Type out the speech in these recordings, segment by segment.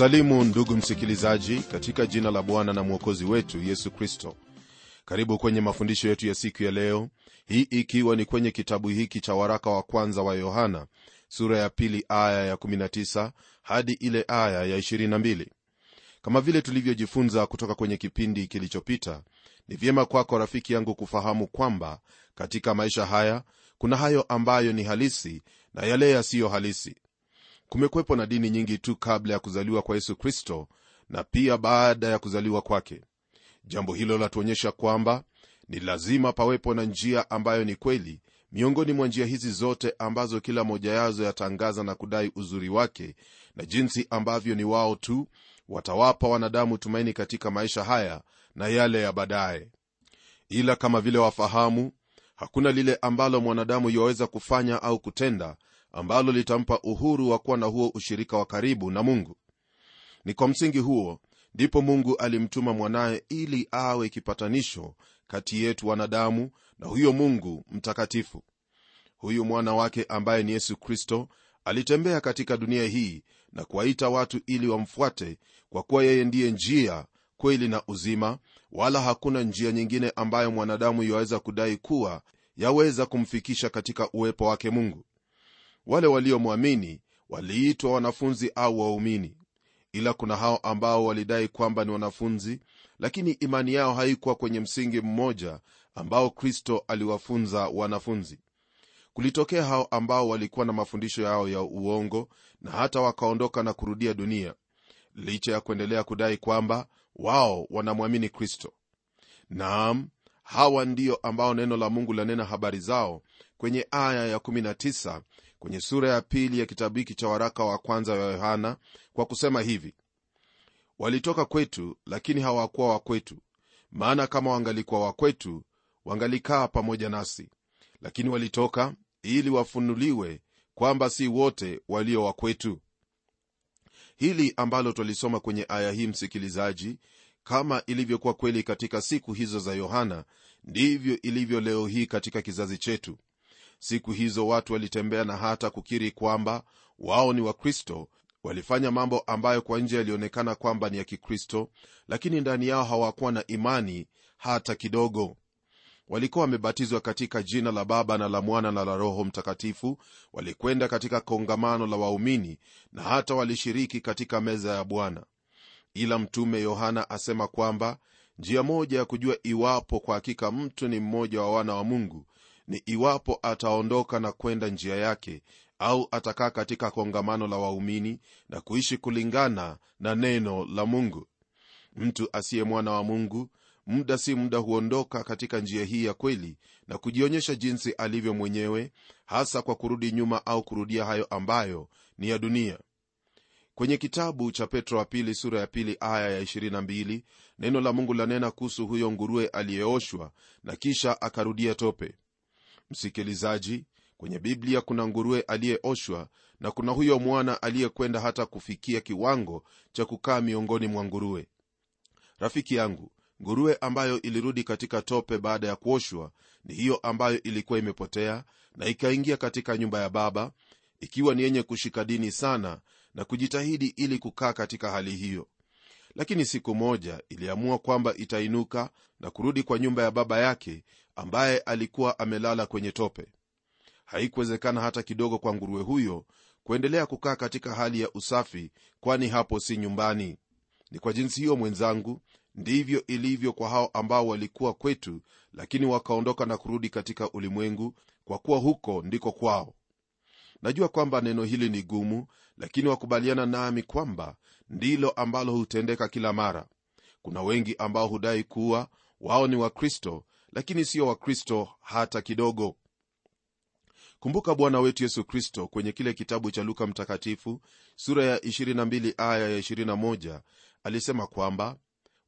kusalimu ndugu msikilizaji katika jina la bwana na mwokozi wetu yesu kristo. Karibu kwenye mafundisho yetu ya siku ya leo hii ikiwa ni kwenye kitabu hiki cha waraka wa kwanza wa yohana sura ya pili aya ya 19 hadi ile aya ya 22 kama vile tulivyojifunza kutoka kwenye kipindi kilichopita ni vyema kwako rafiki yangu kufahamu kwamba katika maisha haya kuna hayo ambayo ni halisi na yale yasiyo halisi kumekwepo na dini nyingi tu kabla ya kuzaliwa kwa yesu kristo na pia baada ya kuzaliwa kwake. Jambo hilo latuonyesha kwamba ni lazima pawepo na njia ambayo ni kweli miongoni mwa njia hizi zote ambazo kila moja yazo yatangaza na kudai uzuri wake na jinsi ambavyo ni wao tu watawapa wanadamu tumaini katika maisha haya na yale ya baadaye. Ila kama vile wafahamu hakuna lile ambalo mwanadamu yuwaweza kufanya au kutenda ambalo litampa uhuru wa kuwa na huo ushirika wa karibu na mungu. Ni kwa msingi huo ndipo mungu alimtuma mwanaye ili awe kipatanisho kati yetu wanadamu na huyo mungu mtakatifu. Huyu mwana wake ambaye ni yesu kristo alitembea katika dunia hii na kuwaita watu ili wamfuate kwa kuwa yeye ndiye njia kweli na uzima wala hakuna njia nyingine ambayo mwanadamu yaweza kudai kuwa yaweza kumfikisha katika uwepo wake mungu wale waliomwamini waliitwa wanafunzi au waumini. Ila kuna hao ambao walidai kwamba ni wanafunzi lakini imani yao haikuwa kwenye msingi mmoja ambao kristo aliwafunza wanafunzi. Kulitokea hao ambao walikuwa na mafundisho yao ya uongo na hata wakaondoka na kurudia dunia licha ya kuendelea kudai kwamba wao wanamwamini kristo. Naam hawa ndio ambao neno la mungu lanena habari zao kwenye aya ya19 kwenye sura ya pili ya kitabu hiki cha waraka wa kwanza wa yohana kwa kusema hivi walitoka kwetu lakini hawakuwa wa kwetu. Maana kama wangalikuwa wa kwetu wangalikaa pamoja nasi. Lakini walitoka ili wafunuliwe kwamba si wote walio wa kwetu. Hili ambalo twalisoma kwenye aya hii msikilizaji kama ilivyokuwa kweli katika siku hizo za yohana ndivyo ilivyo leo hii katika kizazi chetu siku hizo watu walitembea na hata kukiri kwamba wao ni wakristo. Walifanya mambo ambayo kwa nje yalionekana kwamba ni ya kikristo lakini ndani yao hawakuwa na imani hata kidogo. Walikuwa wamebatizwa katika jina la baba na la mwana na la roho mtakatifu. Walikwenda katika kongamano la waumini na hata walishiriki katika meza ya bwana. Ila mtume yohana asema kwamba njia moja ya kujua iwapo kwa hakika mtu ni mmoja wa wana wa mungu ni iwapo ataondoka na kwenda njia yake au atakaa katika kongamano la waumini na kuishi kulingana na neno la mungu. Mtu asiye mwana wa mungu muda si muda huondoka katika njia hii ya kweli na kujionyesha jinsi alivyo mwenyewe hasa kwa kurudi nyuma au kurudia hayo ambayo ni ya dunia. Kwenye kitabu cha petro wa pili sura ya pili aya ya 22 neno la mungu lanena kuhusu huyo nguruwe aliyeoshwa na kisha akarudia tope msikilizaji kwenye biblia kuna nguruwe aliyeoshwa na kuna huyo mwana aliyekwenda hata kufikia kiwango cha kukaa miongoni mwa nguruwe. Rafiki yangu nguruwe ambayo ilirudi katika tope baada ya kuoshwa ni hiyo ambayo ilikuwa imepotea na ikaingia katika nyumba ya baba ikiwa ni yenye kushika dini sana na kujitahidi ili kukaa katika hali hiyo. Lakini siku moja iliamua kwamba itainuka na kurudi kwa nyumba ya baba yake ambaye alikuwa amelala kwenye tope. Haikuwezekana hata kidogo kwa nguruwe huyo kuendelea kukaa katika hali ya usafi kwani hapo si nyumbani. Ni kwa jinsi hiyo mwenzangu ndivyo ilivyo kwa hao ambao walikuwa kwetu lakini wakaondoka na kurudi katika ulimwengu kwa kuwa huko ndiko kwao. Najua kwamba neno hili ni gumu lakini wakubaliana nami kwamba ndilo ambalo hutendeka kila mara. Kuna wengi ambao hudai kuwa wao ni wakristo lakini sio wakristo hata kidogo. Kumbuka bwana wetu yesu kristo kwenye kile kitabu cha luka mtakatifu sura ya 22 aya ya 21 alisema kwamba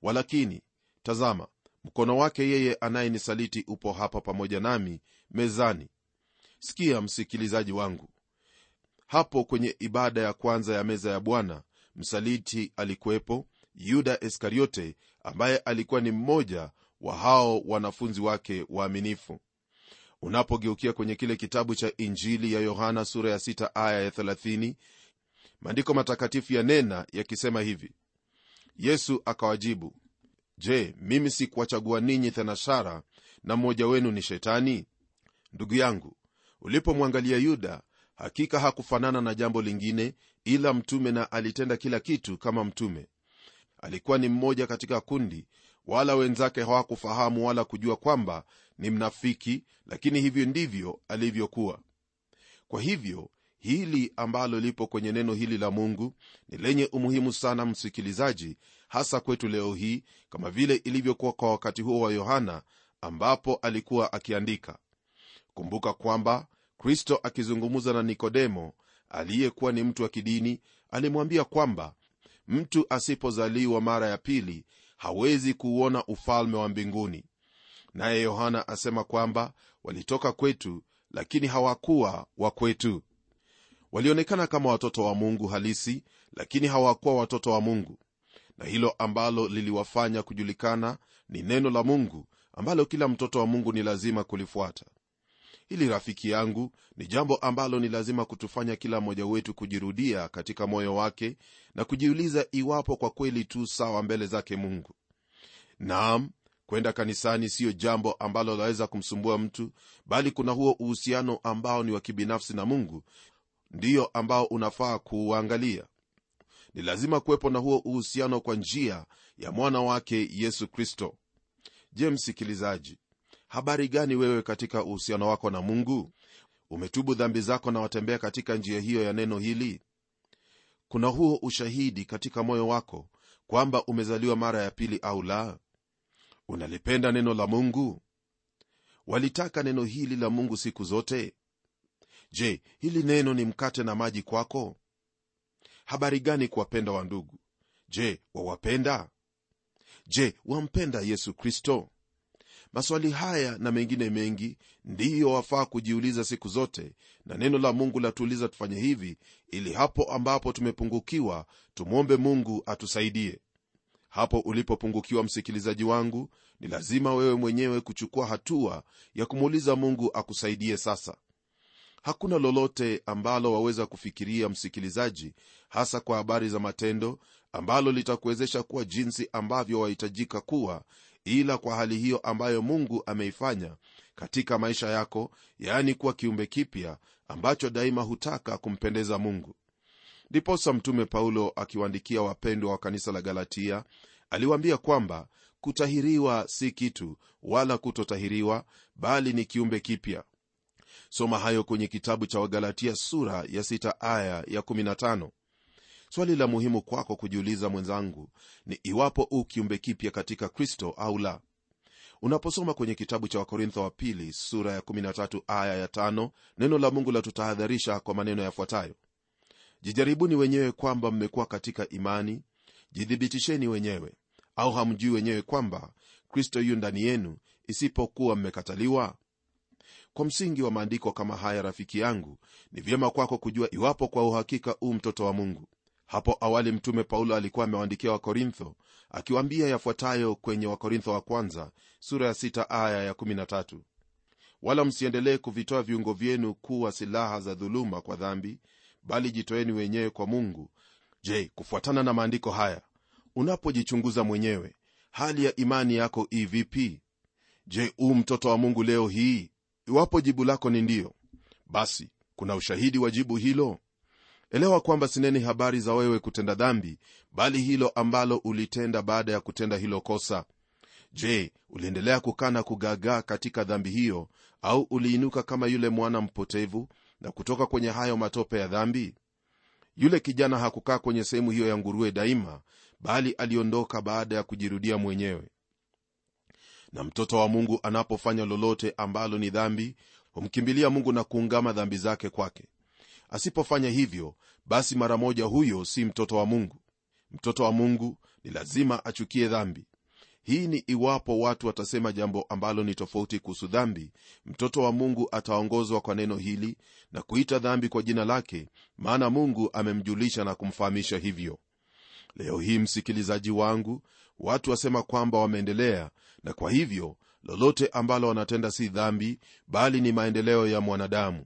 walakini tazama mkono wake yeye anayenisaliti upo hapa pamoja nami mezani. Sikia msikilizaji wangu hapo kwenye ibada ya kwanza ya meza ya bwana msaliti alikuwepo yuda iskariote ambaye alikuwa ni mmoja wa hao wanafunzi wake waaminifu. Unapogeukia kwenye kile kitabu cha injili ya yohana sura ya 6 aya ya 30 maandiko matakatifu yanena yakisema hivi. Yesu akawajibu je mimi sikuwachagua ninyi thenashara na mmoja wenu ni shetani? Ndugu yangu ulipomwangalia yuda hakika hakufanana na jambo lingine ila mtume na alitenda kila kitu kama mtume. Alikuwa ni mmoja katika kundi wala wenzake hawakufahamu wala kujua kwamba ni mnafiki lakini hivyo ndivyo alivyokuwa. Kwa hivyo hili ambalo lipo kwenye neno hili la mungu ni lenye umuhimu sana msikilizaji hasa kwetu leo hii kama vile ilivyokuwa kwa wakati huo wa yohana ambapo alikuwa akiandika. Kumbuka kwamba kristo akizungumza na nikodemo aliyekuwa ni mtu wa kidini alimwambia kwamba mtu asipozaliwa mara ya pili hawezi kuuona ufalme wa mbinguni. Naye yohana asema kwamba walitoka kwetu lakini hawakuwa wa kwetu. Walionekana kama watoto wa mungu halisi lakini hawakuwa watoto wa mungu. Na hilo ambalo liliwafanya kujulikana ni neno la mungu ambalo kila mtoto wa mungu ni lazima kulifuata hili rafiki yangu ni jambo ambalo ni lazima kutufanya kila mmoja wetu kujirudia katika moyo wake na kujiuliza iwapo kwa kweli tu sawa mbele zake mungu. Naam kwenda kanisani siyo jambo ambalo laweza kumsumbua mtu bali kuna huo uhusiano ambao ni wa kibinafsi na mungu ndiyo ambao unafaa kuuangalia. Ni lazima kuwepo na huo uhusiano kwa njia ya mwana wake yesu kristo. Je msikilizaji habari gani wewe katika uhusiano wako na mungu? Umetubu dhambi zako na watembea katika njia hiyo ya neno hili? Kuna huo ushahidi katika moyo wako kwamba umezaliwa mara ya pili au la? Unalipenda neno la mungu? Walitaka neno hili la mungu siku zote? Je hili neno ni mkate na maji kwako? Habari gani kuwapenda wa ndugu? Je wawapenda? Je wampenda yesu kristo maswali haya na mengine mengi ndiyo wafaa kujiuliza siku zote na neno la mungu latuuliza tufanye hivi ili hapo ambapo tumepungukiwa tumwombe mungu atusaidie. Hapo ulipopungukiwa msikilizaji wangu ni lazima wewe mwenyewe kuchukua hatua ya kumuuliza mungu akusaidie sasa. Hakuna lolote ambalo waweza kufikiria msikilizaji hasa kwa habari za matendo ambalo litakuwezesha kuwa jinsi ambavyo wahitajika kuwa ila kwa hali hiyo ambayo mungu ameifanya katika maisha yako yaani kuwa kiumbe kipya ambacho daima hutaka kumpendeza mungu. Ndiposa mtume paulo akiwaandikia wapendwa wa kanisa la galatia aliwaambia kwamba kutahiriwa si kitu wala kutotahiriwa bali ni kiumbe kipya. Soma hayo kwenye kitabu cha wagalatia sura ya 6 aya ya 15 swali la muhimu kwako kujiuliza mwenzangu ni iwapo u kiumbe kipya katika kristo au la? Unaposoma kwenye kitabu cha wakorintho wa pili sura ya 13 aya ya 5 neno la mungu latutahadharisha kwa maneno yafuatayo. Jijaribuni wenyewe kwamba mmekuwa katika imani. Jithibitisheni wenyewe. Au hamjui wenyewe kwamba kristo yu ndani yenu isipokuwa mmekataliwa? Kwa msingi wa maandiko kama haya rafiki yangu ni vyema kwako kujua iwapo kwa uhakika u mtoto wa mungu hapo awali mtume paulo alikuwa amewaandikia wakorintho akiwaambia yafuatayo kwenye wakorintho wa kwanza sura ya sita aya ya 13 wala msiendelee kuvitoa viungo vyenu kuwa silaha za dhuluma kwa dhambi bali jitoeni wenyewe kwa mungu. Je kufuatana na maandiko haya unapojichunguza mwenyewe hali ya imani yako ii vipi? Je u mtoto wa mungu leo hii? Iwapo jibu lako ni ndiyo basi kuna ushahidi wa jibu hilo elewa kwamba sineni habari za wewe kutenda dhambi bali hilo ambalo ulitenda baada ya kutenda hilo kosa. Je uliendelea kukaa na kugagaa katika dhambi hiyo au uliinuka kama yule mwana mpotevu na kutoka kwenye hayo matope ya dhambi? Yule kijana hakukaa kwenye sehemu hiyo ya nguruwe daima bali aliondoka baada ya kujirudia mwenyewe. Na mtoto wa mungu anapofanya lolote ambalo ni dhambi humkimbilia mungu na kuungama dhambi zake kwake asipofanya hivyo basi mara moja huyo si mtoto wa mungu. Mtoto wa mungu ni lazima achukie dhambi. Hii ni iwapo watu watasema jambo ambalo ni tofauti kuhusu dhambi mtoto wa mungu ataongozwa kwa neno hili na kuita dhambi kwa jina lake maana mungu amemjulisha na kumfahamisha hivyo. Leo hii msikilizaji wangu watu wasema kwamba wameendelea na kwa hivyo lolote ambalo wanatenda si dhambi bali ni maendeleo ya mwanadamu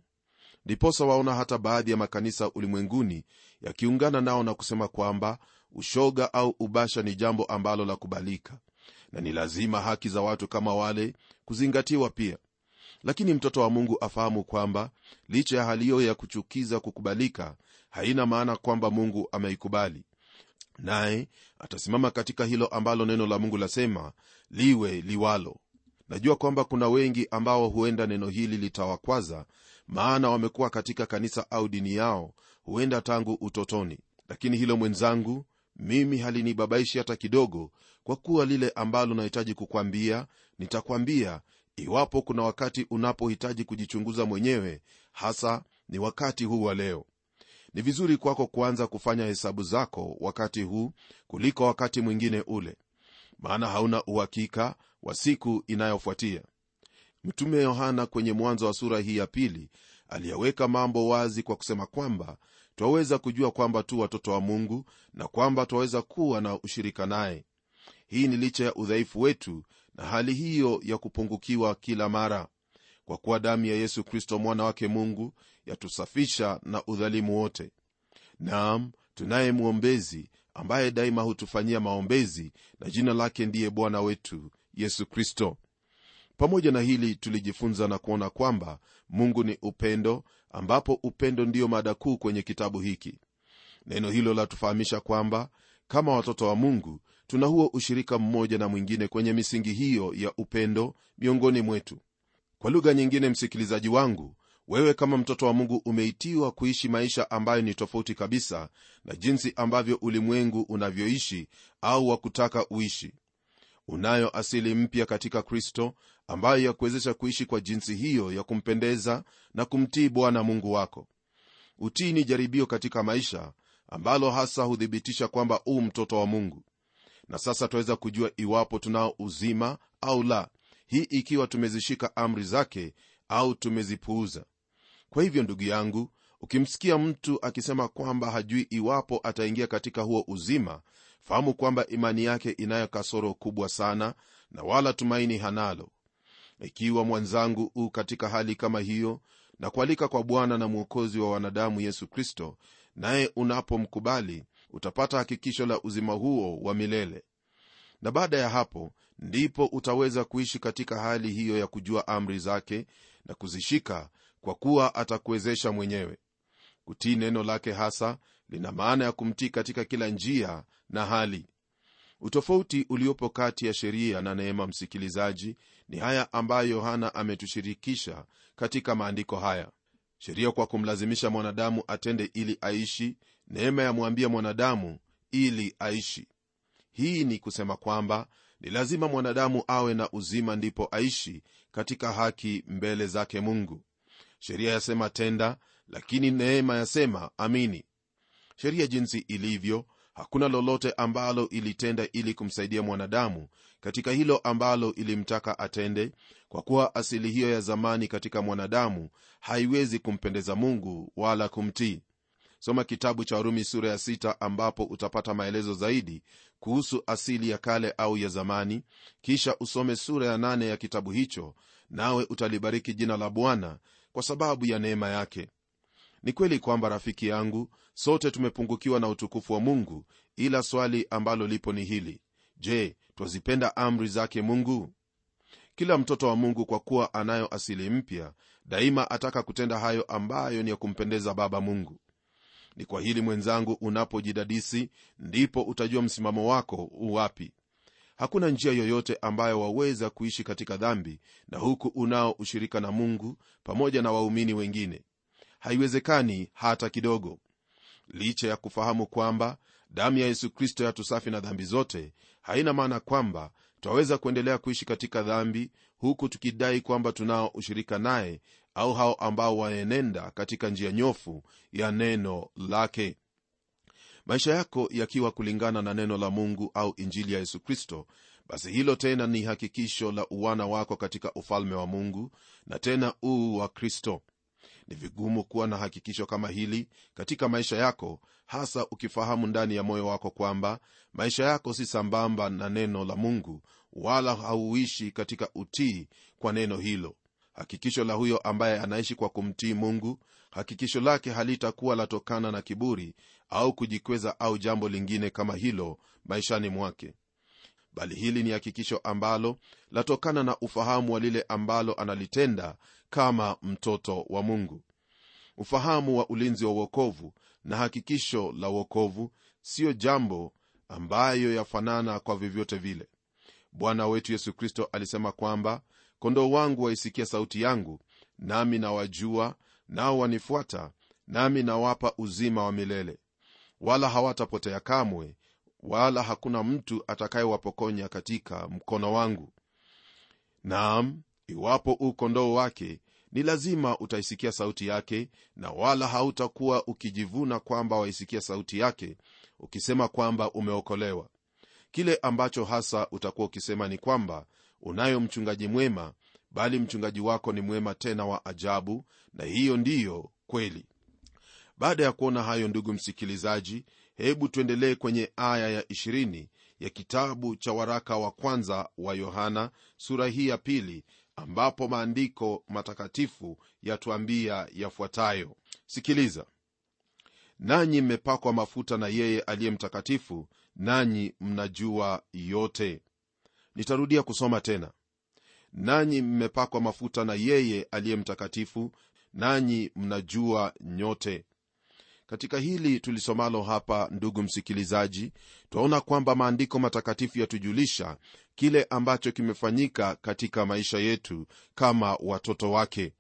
ndiposa waona hata baadhi ya makanisa ulimwenguni yakiungana nao na kusema kwamba ushoga au ubasha ni jambo ambalo la kubalika na ni lazima haki za watu kama wale kuzingatiwa pia. Lakini mtoto wa mungu afahamu kwamba licha ya hali hiyo ya kuchukiza kukubalika haina maana kwamba mungu ameikubali. Naye atasimama katika hilo ambalo neno la mungu lasema liwe liwalo najua kwamba kuna wengi ambao huenda neno hili litawakwaza maana wamekuwa katika kanisa au dini yao huenda tangu utotoni. Lakini hilo mwenzangu mimi halinibabaishi hata kidogo kwa kuwa lile ambalo nahitaji kukwambia nitakwambia iwapo kuna wakati unapohitaji kujichunguza mwenyewe hasa ni wakati huu wa leo. Ni vizuri kwako kuanza kufanya hesabu zako wakati huu kuliko wakati mwingine ule maana hauna uhakika wa siku inayofuatia. Mtume yohana kwenye mwanzo wa sura hii ya pili aliyeweka mambo wazi kwa kusema kwamba twaweza kujua kwamba tu watoto wa mungu na kwamba twaweza kuwa na ushirika naye. Hii ni licha ya udhaifu wetu na hali hiyo ya kupungukiwa kila mara. Kwa kuwa damu ya yesu kristo mwana wake mungu yatusafisha na udhalimu wote. Naam tunaye mwombezi ambaye daima hutufanyia maombezi na jina lake ndiye bwana wetu yesu kristo. Pamoja na hili tulijifunza na kuona kwamba mungu ni upendo ambapo upendo ndiyo mada kuu kwenye kitabu hiki. Neno hilo latufahamisha kwamba kama watoto wa mungu tuna huo ushirika mmoja na mwingine kwenye misingi hiyo ya upendo miongoni mwetu. Kwa lugha nyingine msikilizaji wangu wewe kama mtoto wa mungu umeitiwa kuishi maisha ambayo ni tofauti kabisa na jinsi ambavyo ulimwengu unavyoishi au wakutaka uishi unayo asili mpya katika kristo ambayo yakuwezesha kuishi kwa jinsi hiyo ya kumpendeza na kumtii bwana mungu wako. Utii ni jaribio katika maisha ambalo hasa huthibitisha kwamba u mtoto wa mungu. Na sasa twaweza kujua iwapo tunao uzima au la hii ikiwa tumezishika amri zake au tumezipuuza. Kwa hivyo ndugu yangu ukimsikia mtu akisema kwamba hajui iwapo ataingia katika huo uzima fahamu kwamba imani yake inayo kasoro kubwa sana na wala tumaini hanalo. Ikiwa mwanzangu u katika hali kama hiyo na kualika kwa bwana na mwokozi wa wanadamu yesu kristo naye unapomkubali utapata hakikisho la uzima huo wa milele. Na baada ya hapo ndipo utaweza kuishi katika hali hiyo ya kujua amri zake na kuzishika kwa kuwa atakuwezesha mwenyewe kutii neno lake hasa lina maana ya kumtii katika kila njia na hali. Utofauti uliopo kati ya sheria na neema msikilizaji ni haya ambayo yohana ametushirikisha katika maandiko haya. Sheria kwa kumlazimisha mwanadamu atende ili aishi neema yamwambia mwanadamu ili aishi. Hii ni kusema kwamba ni lazima mwanadamu awe na uzima ndipo aishi katika haki mbele zake mungu sheria yasema tenda lakini neema yasema amini. Sheria jinsi ilivyo hakuna lolote ambalo ilitenda ili kumsaidia mwanadamu katika hilo ambalo ilimtaka atende kwa kuwa asili hiyo ya zamani katika mwanadamu haiwezi kumpendeza mungu wala kumtii. Soma kitabu cha warumi sura ya sita ambapo utapata maelezo zaidi kuhusu asili ya kale au ya zamani. Kisha usome sura ya nane ya kitabu hicho nawe utalibariki jina la bwana kwa sababu ya neema yake. Ni kweli kwamba rafiki yangu sote tumepungukiwa na utukufu wa mungu ila swali ambalo lipo ni hili. Je twazipenda amri zake mungu? Kila mtoto wa mungu kwa kuwa anayo asili mpya daima ataka kutenda hayo ambayo ni ya kumpendeza baba mungu. Ni kwa hili mwenzangu unapojidadisi ndipo utajua msimamo wako uwapi hakuna njia yoyote ambayo waweza kuishi katika dhambi na huku unao ushirika na mungu pamoja na waumini wengine. Haiwezekani hata kidogo. Licha ya kufahamu kwamba damu ya yesu kristo yatusafi na dhambi zote haina maana kwamba twaweza kuendelea kuishi katika dhambi huku tukidai kwamba tunao ushirika naye au hao ambao waenenda katika njia nyofu ya neno lake maisha yako yakiwa kulingana na neno la mungu au injili ya yesu kristo basi hilo tena ni hakikisho la uwana wako katika ufalme wa mungu na tena uu wa kristo. Ni vigumu kuwa na hakikisho kama hili katika maisha yako hasa ukifahamu ndani ya moyo wako kwamba maisha yako si sambamba na neno la mungu wala hauishi katika utii kwa neno hilo. Hakikisho la huyo ambaye anaishi kwa kumtii mungu hakikisho lake halitakuwa latokana na kiburi au kujikweza au jambo lingine kama hilo maishani mwake. Bali hili ni hakikisho ambalo latokana na ufahamu wa lile ambalo analitenda kama mtoto wa mungu. Ufahamu wa ulinzi wa uokovu na hakikisho la uokovu siyo jambo ambayo yafanana kwa vyovyote vile. Bwana wetu yesu kristo alisema kwamba kondoo wangu waisikia sauti yangu nami nawajua nao wanifuata nami nawapa uzima wa milele wala hawatapotea kamwe wala hakuna mtu atakayewapokonya katika mkono wangu. Naam iwapo ukondoo kondoo wake ni lazima utaisikia sauti yake na wala hautakuwa ukijivuna kwamba waisikia sauti yake ukisema kwamba umeokolewa. Kile ambacho hasa utakuwa ukisema ni kwamba unayo mchungaji mwema bali mchungaji wako ni mwema tena wa ajabu na hiyo ndiyo kweli baada ya kuona hayo ndugu msikilizaji hebu tuendelee kwenye aya ya 20 ya kitabu cha waraka wa kwanza wa yohana sura hii ya pili ambapo maandiko matakatifu yatuambia yafuatayo. Sikiliza. Nanyi mmepakwa mafuta na yeye aliye mtakatifu nanyi mnajua yote. Nitarudia kusoma tena. Nanyi mmepakwa mafuta na yeye aliye mtakatifu nanyi mnajua nyote katika hili tulisomalo hapa ndugu msikilizaji twaona kwamba maandiko matakatifu yatujulisha kile ambacho kimefanyika katika maisha yetu kama watoto wake.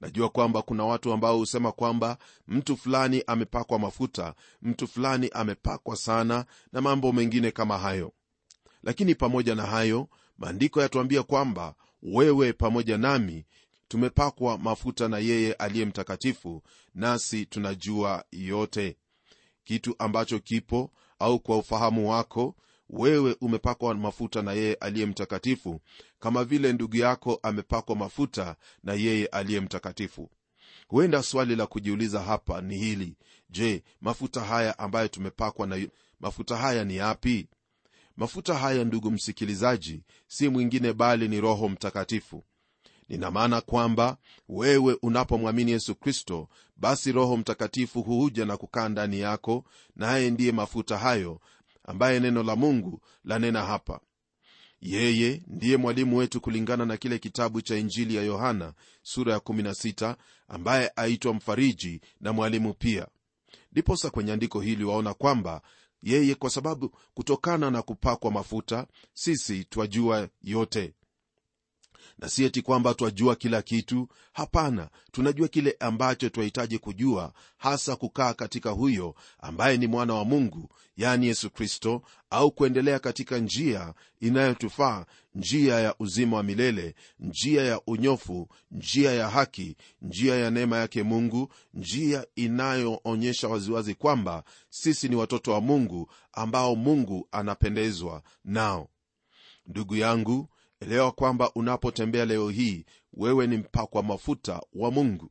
Najua kwamba kuna watu ambao husema kwamba mtu fulani amepakwa mafuta mtu fulani amepakwa sana na mambo mengine kama hayo. Lakini pamoja na hayo maandiko yatuambia kwamba wewe pamoja nami tumepakwa mafuta na yeye aliye mtakatifu nasi tunajua yote. Kitu ambacho kipo au kwa ufahamu wako wewe umepakwa mafuta na yeye aliye mtakatifu kama vile ndugu yako amepakwa mafuta na yeye aliye mtakatifu. Huenda swali la kujiuliza hapa ni hili. Je mafuta haya ambayo tumepakwa na mafuta haya ni yapi? Mafuta haya ndugu msikilizaji si mwingine bali ni roho mtakatifu nina maana kwamba wewe unapomwamini yesu kristo basi roho mtakatifu huuja na kukaa ndani yako naye ndiye mafuta hayo ambaye neno la mungu lanena hapa. Yeye ndiye mwalimu wetu kulingana na kile kitabu cha injili ya yohana sura ya 16 ambaye aitwa mfariji na mwalimu pia. Ndiposa kwenye andiko hili waona kwamba yeye kwa sababu kutokana na kupakwa mafuta sisi twajua yote na si eti kwamba twajua kila kitu? Hapana tunajua kile ambacho twahitaji kujua hasa kukaa katika huyo ambaye ni mwana wa mungu yani yesu kristo au kuendelea katika njia inayotufaa njia ya uzima wa milele njia ya unyofu njia ya haki njia ya neema yake mungu njia inayoonyesha waziwazi kwamba sisi ni watoto wa mungu ambao mungu anapendezwa nao. Ndugu yangu elewa kwamba unapotembea leo hii wewe ni mpakwa mafuta wa mungu.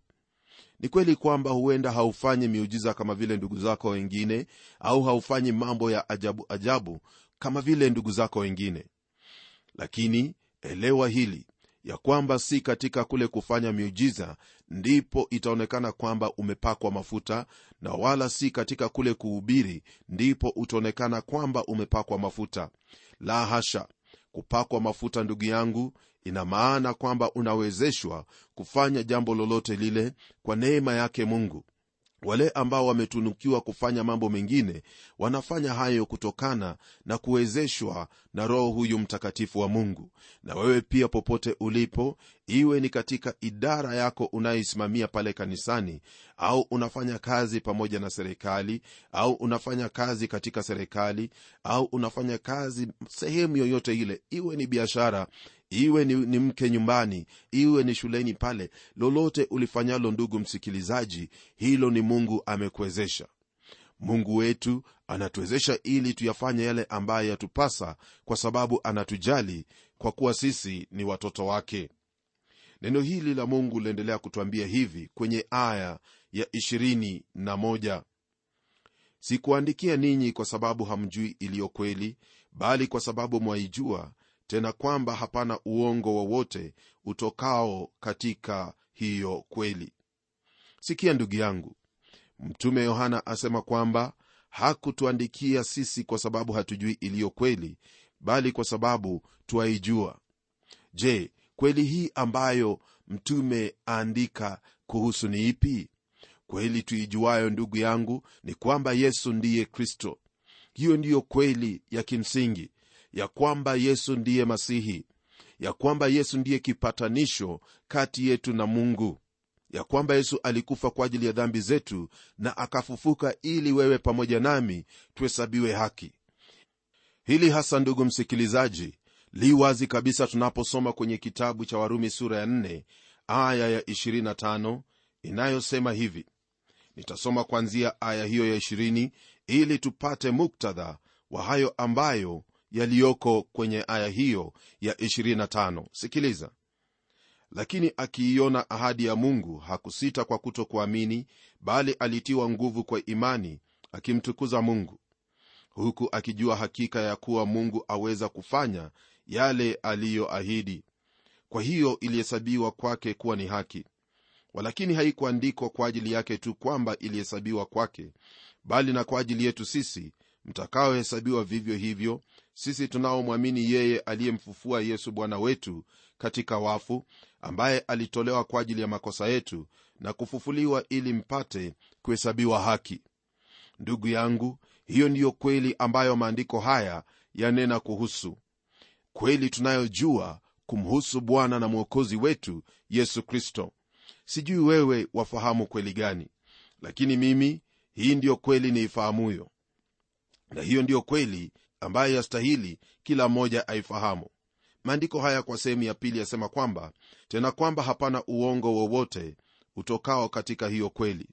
Ni kweli kwamba huenda haufanyi miujiza kama vile ndugu zako wengine au haufanyi mambo ya ajabu ajabu kama vile ndugu zako wengine. Lakini elewa hili ya kwamba si katika kule kufanya miujiza ndipo itaonekana kwamba umepakwa mafuta na wala si katika kule kuhubiri ndipo utaonekana kwamba umepakwa mafuta. La hasha kupakwa mafuta ndugu yangu ina maana kwamba unawezeshwa kufanya jambo lolote lile kwa neema yake mungu wale ambao wametunukiwa kufanya mambo mengine wanafanya hayo kutokana na kuwezeshwa na roho huyu mtakatifu wa mungu. Na wewe pia popote ulipo iwe ni katika idara yako unayoisimamia pale kanisani au unafanya kazi pamoja na serikali au unafanya kazi katika serikali au unafanya kazi sehemu yoyote ile iwe ni biashara iwe ni, ni mke nyumbani iwe ni shuleni pale lolote ulifanyalo ndugu msikilizaji hilo ni mungu amekuwezesha. Mungu wetu anatuwezesha ili tuyafanye yale ambayo yatupasa kwa sababu anatujali kwa kuwa sisi ni watoto wake. Neno hili la mungu liendelea kutwambia hivi kwenye aya ya 21 sikuandikia ninyi kwa sababu hamjui iliyo kweli bali kwa sababu mwaijua tena kwamba hapana uongo wowote utokao katika hiyo kweli. Sikia ndugu yangu mtume yohana asema kwamba hakutuandikia sisi kwa sababu hatujui iliyo kweli bali kwa sababu twaijua. Je kweli hii ambayo mtume aandika kuhusu ni ipi? Kweli tuijuayo ndugu yangu ni kwamba yesu ndiye kristo. Hiyo ndiyo kweli ya kimsingi ya kwamba yesu ndiye masihi ya kwamba yesu ndiye kipatanisho kati yetu na mungu ya kwamba yesu alikufa kwa ajili ya dhambi zetu na akafufuka ili wewe pamoja nami tuhesabiwe haki. Hili hasa ndugu msikilizaji li wazi kabisa tunaposoma kwenye kitabu cha warumi sura ya 4 aya ya 25 inayosema hivi. Nitasoma kwanzia aya hiyo ya 20 ili tupate muktadha wa hayo ambayo yaliyoko kwenye aya hiyo ya 25 sikiliza. Lakini akiiona ahadi ya mungu hakusita kwa kutokuamini bali alitiwa nguvu kwa imani akimtukuza mungu. Huku akijua hakika ya kuwa mungu aweza kufanya yale aliyoahidi. Kwa hiyo ilihesabiwa kwake kuwa ni haki. Walakini haikuandikwa kwa ajili yake tu kwamba ilihesabiwa kwake bali na kwa ajili yetu sisi mtakaohesabiwa vivyo hivyo sisi tunaomwamini yeye aliyemfufua yesu bwana wetu katika wafu ambaye alitolewa kwa ajili ya makosa yetu na kufufuliwa ili mpate kuhesabiwa haki. Ndugu yangu hiyo ndiyo kweli ambayo maandiko haya yanena kuhusu. Kweli tunayojua kumhusu bwana na mwokozi wetu yesu kristo. Sijui wewe wafahamu kweli gani lakini mimi hii ndiyo kweli niifahamuyo. Na hiyo ndiyo kweli ambayo yastahili kila mmoja aifahamu. Maandiko haya kwa sehemu ya pili yasema kwamba tena kwamba hapana uongo wowote utokao katika hiyo kweli.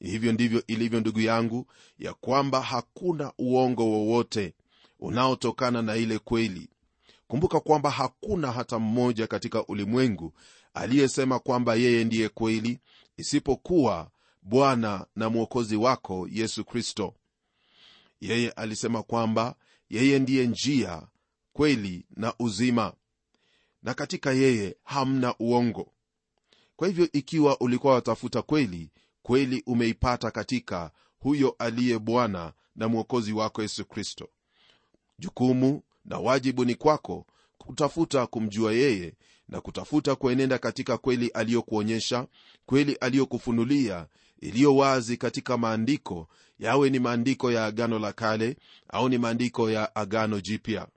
Hivyo ndivyo ilivyo ndugu yangu ya kwamba hakuna uongo wowote unaotokana na ile kweli. Kumbuka kwamba hakuna hata mmoja katika ulimwengu aliyesema kwamba yeye ndiye kweli isipokuwa bwana na mwokozi wako yesu kristo yeye alisema kwamba yeye ndiye njia kweli na uzima na katika yeye hamna uongo. Kwa hivyo ikiwa ulikuwa watafuta kweli kweli umeipata katika huyo aliye bwana na mwokozi wako yesu kristo. Jukumu na wajibu ni kwako kutafuta kumjua yeye na kutafuta kuenenda katika kweli aliyokuonyesha kweli aliyokufunulia iliyo wazi katika maandiko yawe ni maandiko ya agano la kale au ni maandiko ya agano jipya.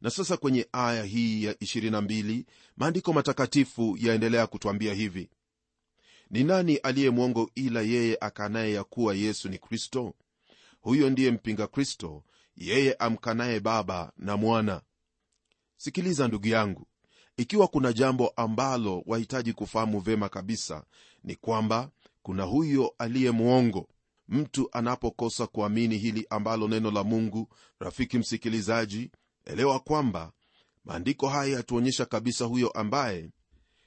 Na sasa kwenye aya hii ya 22 maandiko matakatifu yaendelea kutwambia hivi. Ni nani aliye mwongo ila yeye akanaye ya kuwa yesu ni kristo? Huyo ndiye mpinga kristo yeye amkanaye baba na mwana. Sikiliza ndugu yangu ikiwa kuna jambo ambalo wahitaji kufahamu vema kabisa ni kwamba kuna huyo aliye mwongo. Mtu anapokosa kuamini hili ambalo neno la mungu rafiki msikilizaji elewa kwamba maandiko haya yatuonyesha kabisa huyo ambaye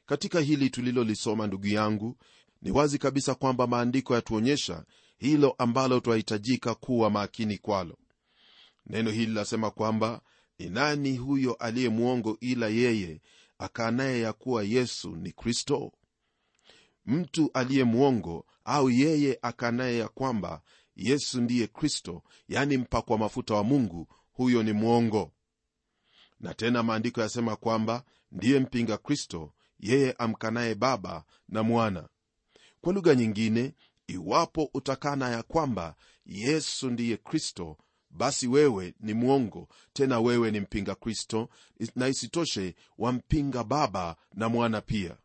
katika hili tulilolisoma ndugu yangu ni wazi kabisa kwamba maandiko yatuonyesha hilo ambalo twahitajika kuwa makini kwalo. Neno hili lasema kwamba ni nani huyo aliye mwongo ila yeye akaanaye ya kuwa yesu ni kristo mtu aliye mwongo au yeye akanaye ya kwamba yesu ndiye kristo yani mpakwa mafuta wa mungu huyo ni mwongo. Na tena maandiko yasema kwamba ndiye mpinga kristo yeye amkanaye baba na mwana. Kwa lugha nyingine iwapo utakana ya kwamba yesu ndiye kristo basi wewe ni mwongo tena wewe ni mpinga kristo na isitoshe wampinga baba na mwana pia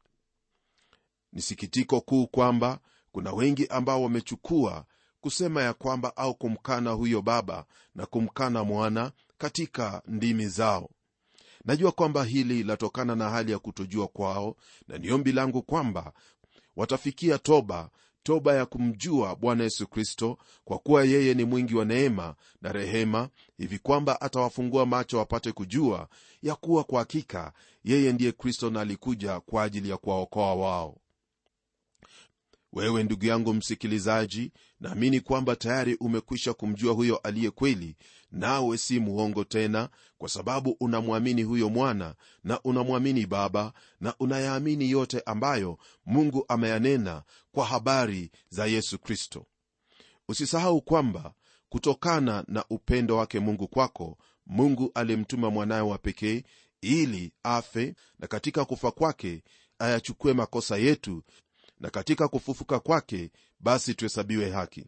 ni sikitiko kuu kwamba kuna wengi ambao wamechukua kusema ya kwamba au kumkana huyo baba na kumkana mwana katika ndimi zao. Najua kwamba hili latokana na hali ya kutojua kwao na ni ombi langu kwamba watafikia toba toba ya kumjua bwana yesu kristo kwa kuwa yeye ni mwingi wa neema na rehema hivi kwamba atawafungua macho wapate kujua ya kuwa kwa hakika yeye ndiye kristo na alikuja kwa ajili ya kuwaokoa wao wewe ndugu yangu msikilizaji naamini kwamba tayari umekwisha kumjua huyo aliye kweli nawe si muongo tena kwa sababu unamwamini huyo mwana na unamwamini baba na unayaamini yote ambayo mungu ameyanena kwa habari za yesu kristo. Usisahau kwamba kutokana na upendo wake mungu kwako mungu alimtuma mwanawe wa pekee ili afe na katika kufa kwake ayachukue makosa yetu na katika kufufuka kwake basi tuhesabiwe haki.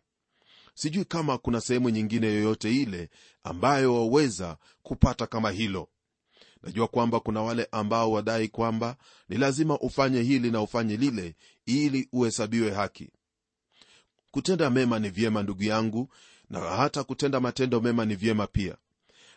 Sijui kama kuna sehemu nyingine yoyote ile ambayo waweza kupata kama hilo. Najua kwamba kuna wale ambao wadai kwamba ni lazima ufanye hili na ufanye lile ili uhesabiwe haki. Kutenda mema ni vyema ndugu yangu na hata kutenda matendo mema ni vyema pia.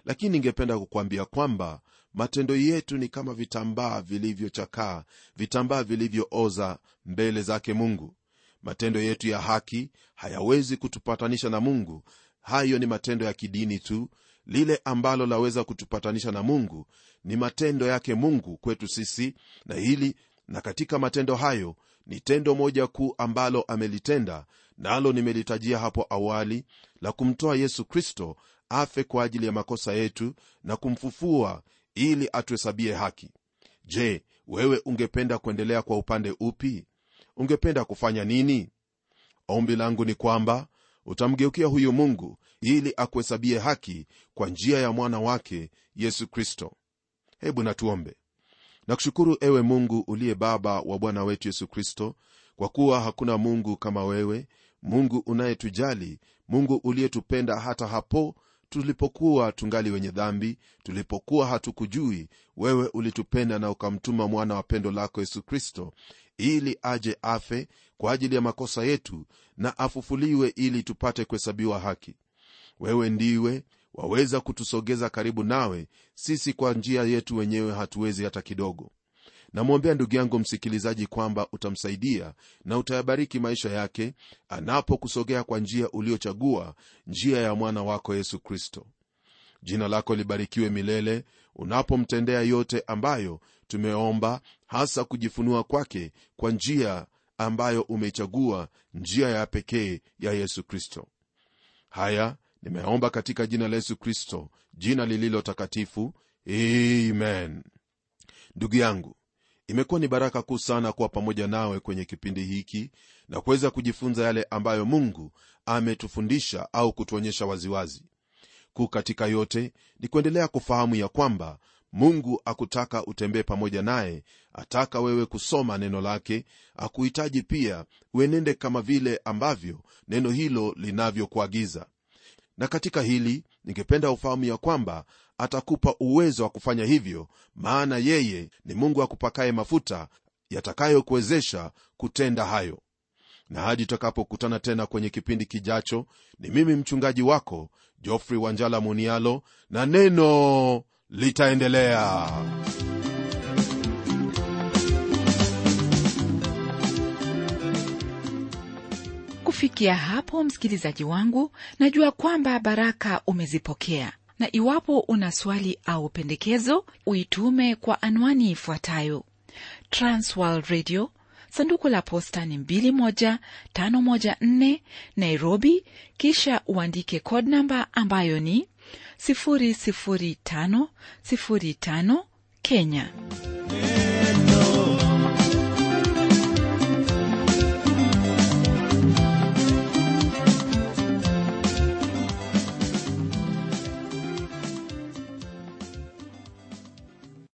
Lakini ningependa kukwambia kwamba matendo yetu ni kama vitambaa vilivyochakaa vitambaa vilivyooza mbele zake mungu. Matendo yetu ya haki hayawezi kutupatanisha na mungu. Hayo ni matendo ya kidini tu. Lile ambalo laweza kutupatanisha na mungu ni matendo yake mungu kwetu sisi. Na hili na katika matendo hayo ni tendo moja kuu ambalo amelitenda nalo na nimelitajia hapo awali la kumtoa yesu kristo afe kwa ajili ya makosa yetu na kumfufua ili atuhesabie haki. Je wewe ungependa kuendelea kwa upande upi? Ungependa kufanya nini? Ombi langu ni kwamba utamgeukia huyu mungu ili akuhesabie haki kwa njia ya mwana wake yesu kristo. Hebu natuombe. Nakushukuru ewe mungu uliye baba wa bwana wetu yesu kristo kwa kuwa hakuna mungu kama wewe mungu unayetujali mungu uliyetupenda hata hapo tulipokuwa tungali wenye dhambi tulipokuwa hatukujui wewe ulitupenda na ukamtuma mwana wa pendo lako yesu kristo ili aje afe kwa ajili ya makosa yetu na afufuliwe ili tupate kuhesabiwa haki. Wewe ndiwe waweza kutusogeza karibu nawe sisi kwa njia yetu wenyewe hatuwezi hata kidogo namwombea ndugu yangu msikilizaji kwamba utamsaidia na utayabariki maisha yake anapokusogea kwa njia uliochagua njia ya mwana wako yesu kristo. Jina lako libarikiwe milele unapomtendea yote ambayo tumeomba hasa kujifunua kwake kwa njia ambayo umeichagua njia ya pekee ya yesu kristo. Haya nimeomba katika jina la yesu kristo jina lililo takatifu men ndugu yangu imekuwa ni baraka kuu sana kuwa pamoja nawe kwenye kipindi hiki na kuweza kujifunza yale ambayo mungu ametufundisha au kutuonyesha waziwazi. Kuu katika yote ni kuendelea kufahamu ya kwamba mungu akutaka utembee pamoja naye ataka wewe kusoma neno lake akuhitaji pia uenende kama vile ambavyo neno hilo linavyokuagiza. Na katika hili ningependa ufahamu ya kwamba atakupa uwezo wa kufanya hivyo maana yeye ni mungu akupakaye mafuta yatakayokuwezesha kutenda hayo. Na hadi tutakapokutana tena kwenye kipindi kijacho ni mimi mchungaji wako jofrey wanjala munialo na neno litaendelea. Kufikia hapo msikilizaji wangu najua kwamba baraka umezipokea na iwapo una swali au pendekezo uitume kwa anwani ifuatayo. Transworld radio sanduku la posta ni 21514 nairobi. Kisha uandike code namba ambayo ni 00505 kenya